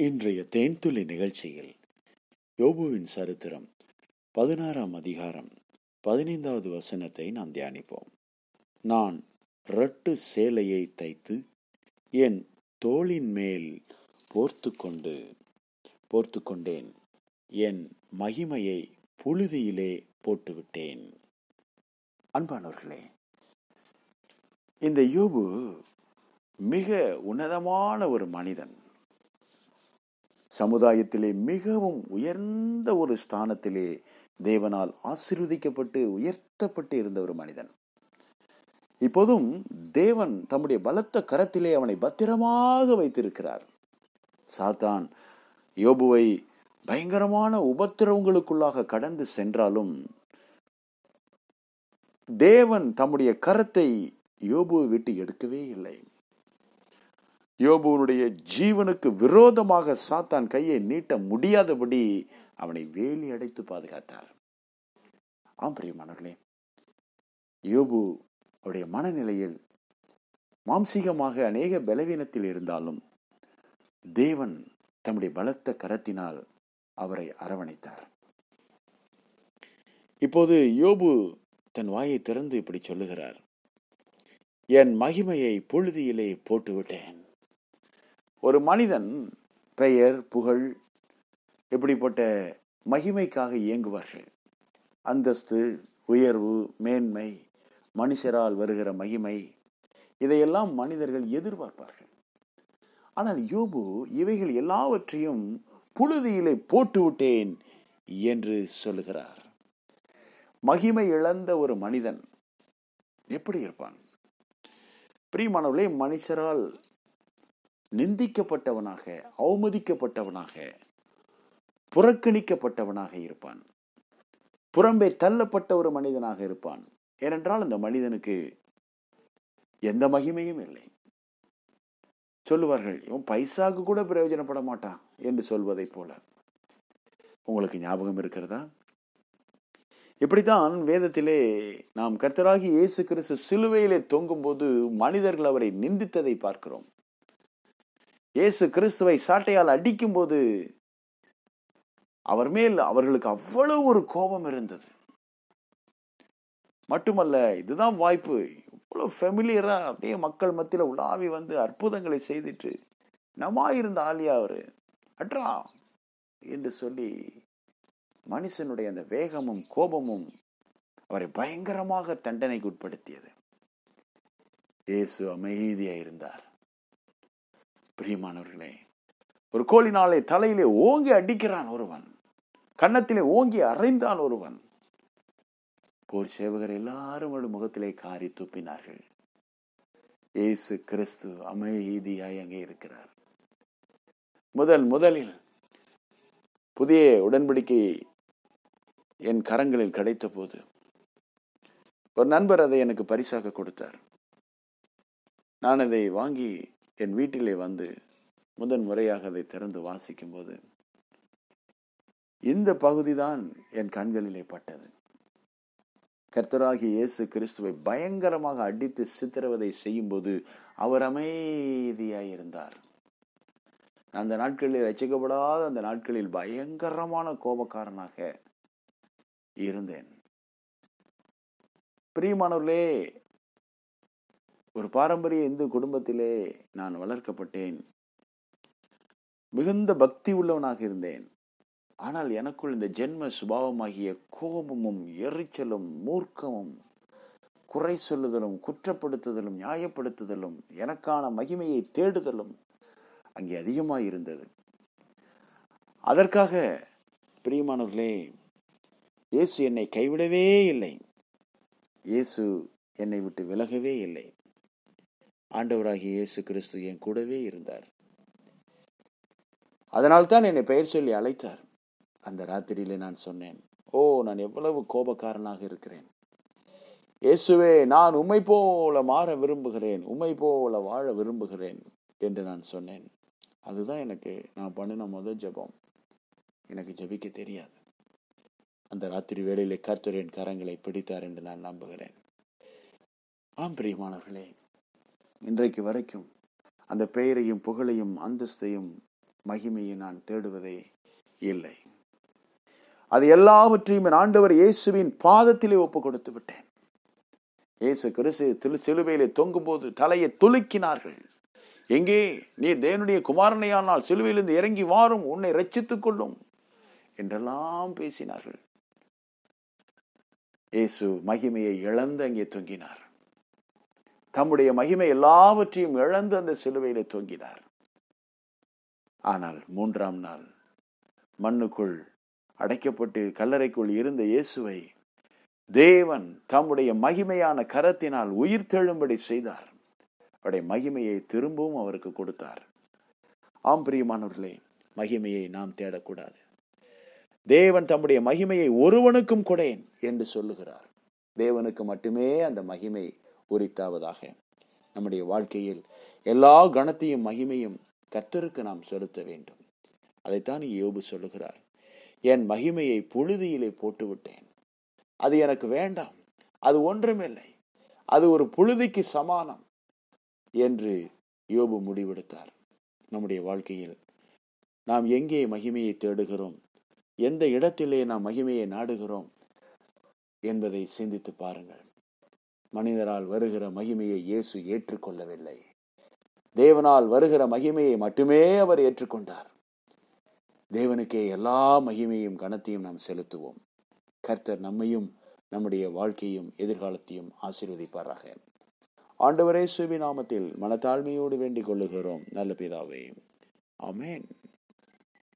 இன்றைய தேன்துளி நிகழ்ச்சியில் யோபுவின் சரித்திரம் பதினாறாம் அதிகாரம் பதினைந்தாவது வசனத்தை நாம் தியானிப்போம். நான் ரட்டு சேலையை தைத்து என் தோளின் மேல் போர்த்து கொண்டு போர்த்து கொண்டேன் என் மகிமையை புழுதியிலே போட்டுவிட்டேன். அன்பானவர்களே இந்த யோபு மிக உன்னதமான ஒரு மனிதன். சமுதாயத்திலே மிகவும் உயர்ந்த ஒரு ஸ்தானத்திலே தேவனால் ஆசிர்வதிக்கப்பட்டு உயர்த்தப்பட்டு இருந்த ஒரு மனிதன். இப்போதும் தேவன் தம்முடைய பலத்த கரத்திலே அவனை பத்திரமாக வைத்திருக்கிறார். சாத்தான் யோபுவை பயங்கரமான உபத்திரவங்களுக்குள்ளாக கடந்து சென்றாலும் தேவன் தம்முடைய கரத்தை யோபுவை விட்டு எடுக்கவே இல்லை. யோபுவனுடைய ஜீவனுக்கு விரோதமாக சாத்தான் கையை நீட்ட முடியாதபடி அவனை வேலி அடைத்து பாதுகாத்தார். ஆம் பிரியமானவர்களே யோபு அவருடைய மனநிலையில் மாம்சீகமாக அநேக பலவீனத்தில் இருந்தாலும் தேவன் தம்முடைய பலத்த கரத்தினால் அவரை அரவணைத்தார். இப்போது யோபு தன் வாயை திறந்து இப்படி சொல்லுகிறார் என் மகிமையை புழுதியிலே போட்டுவிட்டேன். ஒரு மனிதன் பெயர் புகழ் இப்படிப்பட்ட மகிமைக்காக இயங்குவார்கள். அந்தஸ்து உயர்வு மேன்மை மனுஷரால் வருகிற மகிமை இதையெல்லாம் மனிதர்கள் எதிர்பார்ப்பார்கள். ஆனால் யோபு இவைகள் எல்லாவற்றையும் புழுதியிலே போட்டு விட்டேன் என்று சொல்லுகிறார். மகிமை இழந்த ஒரு மனிதன் எப்படி இருப்பான்? பிரியமானவர்களே மனுஷரால் நிந்திக்கப்பட்டவனாக அவமதிக்கப்பட்டவனாக புறக்கணிக்கப்பட்டவனாக இருப்பான். புறம்பே தள்ளப்பட்ட ஒரு மனிதனாக இருப்பான். ஏனென்றால் அந்த மனிதனுக்கு எந்த மகிமையும் இல்லை. சொல்லுவார்கள் இவன் பைசாக்கு கூட பிரயோஜனப்பட மாட்டான் என்று சொல்வதை போல. உங்களுக்கு ஞாபகம் இருக்கிறதா? இப்படித்தான் வேதத்திலே நாம் கர்த்தராகி இயேசு கிறிஸ்து சிலுவையிலே தொங்கும் போது மனிதர்கள் அவரை நிந்தித்ததை பார்க்கிறோம். இயேசு கிறிஸ்துவை சாட்டையால் அடிக்கும் போது அவர் மேல் அவர்களுக்கு அவ்வளவு ஒரு கோபம் இருந்தது. மட்டுமல்ல இதுதான் வாய்ப்பு. இவ்வளவு ஃபெமிலியரா அப்படியே மக்கள் மத்தியில உலாவி வந்து அற்புதங்களை செய்துட்டு நமா இருந்த ஆலியா அவரு அட்ரா என்று சொல்லி மனுஷனுடைய அந்த வேகமும் கோபமும் அவரை பயங்கரமாக தண்டனைக்கு உட்படுத்தியது. இயேசு அமைதியா இருந்தார் பிரியமானவர்களே ஒரு கோழினாலே தலையிலே ஓங்கி அடிக்கிறான் ஒருவன் கன்னத்திலே ஓங்கி அறைந்தான் ஒருவன். போர் சேவகர் எல்லாரும் ஒரு முகத்திலே காரி துப்பினார்கள். இயேசு கிறிஸ்து அமைதியாய் அங்கே இருக்கிறார். முதல் முதலில் புதிய உடன்படிக்கை என் கரங்களில் கிடைத்த போது ஒரு நண்பர் அதை எனக்கு பரிசாக கொடுத்தார். நான் அதை வாங்கி என் வீட்டிலே வந்து முதன் முறையாக அதை திறந்து வாசிக்கும் போது இந்த பகுதிதான் என் கண்களிலே பட்டது. கர்த்தராகி இயேசு கிறிஸ்துவை பயங்கரமாக அடித்து சித்திரவதை செய்யும் போது அவர் அமைதியாய் இருந்தார். அந்த நாட்களில் ரசிக்கப்படாத அந்த நாட்களில் பயங்கரமான கோபக்காரனாக இருந்தேன். பிரியமானவர்களே ஒரு பாரம்பரிய இந்து குடும்பத்திலே நான் வளர்க்கப்பட்டேன். மிகுந்த பக்தி உள்ளவனாக இருந்தேன். ஆனால் எனக்குள் இந்த ஜென்ம சுபாவமாகிய கோபமும் எரிச்சலும் மூர்க்கமும் குறை சொல்லுதலும் குற்றப்படுத்துதலும் நியாயப்படுத்துதலும் எனக்கான மகிமையை தேடுதலும் அங்கே அதிகமாக இருந்தது அதற்காக பிரியமானவர்களே இயேசு என்னை கைவிடவே இல்லை. இயேசு என்னை விட்டு விலகவே இல்லை. ஆண்டவராகிய இயேசு கிறிஸ்து என் கூடவே இருந்தார். அதனால்தான் என்னை பெயர் சொல்லி அழைத்தார். அந்த ராத்திரியிலே நான் சொன்னேன் ஓ நான் எவ்வளவு கோபக்காரனாக இருக்கிறேன். இயேசுவே நான் உம்மை போல மாற விரும்புகிறேன் உம்மை போல வாழ விரும்புகிறேன் என்று நான் சொன்னேன். அதுதான் எனக்கு நான் பண்ணின முதல் ஜெபம். எனக்கு ஜெபிக்க தெரியாது. அந்த ராத்திரி வேளையிலே கர்த்தரின் கரங்களை பிடித்தார் என்று நான் நம்புகிறேன். ஆம் பிரியமானவர்களே இன்றைக்கு வரைக்கும் அந்த பெயரையும் புகழையும் அந்தஸ்தையும் மகிமையை நான் தேடுவதே இல்லை. அது எல்லாவற்றையும் என் ஆண்டவர் இயேசுவின் பாதத்திலே ஒப்பு கொடுத்து விட்டேன். இயேசு கிறிஸ்து திரு சிலுவையிலே தொங்கும் போது தலையை துலுக்கினார்கள். எங்கே? நீ தேவனுடைய குமாரனையானால் சிலுவையிலிருந்து இறங்கி வாரும் உன்னை ரச்சித்துக் கொள்ளும் என்றெல்லாம் பேசினார்கள். இயேசு மகிமையை இழந்து அங்கே தொங்கினார். தம்முடைய மகிமை எல்லாவற்றையும் இழந்து அந்த சிலுவையிலே தொங்கினார். ஆனால் மூன்றாம் நாள் மண்ணுக்குள் அடைக்கப்பட்டு கல்லறைக்குள் இருந்த இயேசுவை தேவன் தம்முடைய மகிமையான கரத்தினால் உயிர் தெழும்படி செய்தார். அவருடைய மகிமையை திரும்பவும் அவருக்கு கொடுத்தார். ஆம் பிரியமானவர்களே மகிமையை நாம் தேடக்கூடாது. தேவன் தம்முடைய மகிமையை ஒருவனுக்கும் கொடேன் என்று சொல்லுகிறார். தேவனுக்கு மட்டுமே அந்த மகிமை பூரித்தாவதாக நம்முடைய வாழ்க்கையில் எல்லா கணத்தையும் மகிமையும் கர்த்தருக்கு நாம் செலுத்த வேண்டும். அதைத்தான் யோபு சொல்லுகிறார். என் மகிமையை புழுதியிலே போட்டுவிட்டேன். அது எனக்கு வேண்டாம். அது ஒன்றுமில்லை. அது ஒரு புழுதிக்கு சமானம் என்று யோபு முடிவெடுத்தார். நம்முடைய வாழ்க்கையில் நாம் எங்கே மகிமையை தேடுகிறோம்? எந்த இடத்திலே நாம் மகிமையை நாடுகிறோம்? என்பதை சிந்தித்து பாருங்கள். மனிதரால் வருகிற மகிமையை இயேசு ஏற்றுக்கொள்ளவில்லை. தேவனால் வருகிற மகிமையை மட்டுமே அவர் ஏற்றுக்கொண்டார். தேவனுக்கே எல்லா மகிமையும் கனத்தையும் நாம் செலுத்துவோம். கர்த்தர் நம்மையும் நம்முடைய வாழ்க்கையும் எதிர்காலத்தையும் ஆசீர்வதிப்பாராக. ஆண்டவரே சுவி நாமத்தில் மனத்தாழ்மையோடு வேண்டிக் கொள்ளுகிறோம். நல்ல பிதாவே அமேன்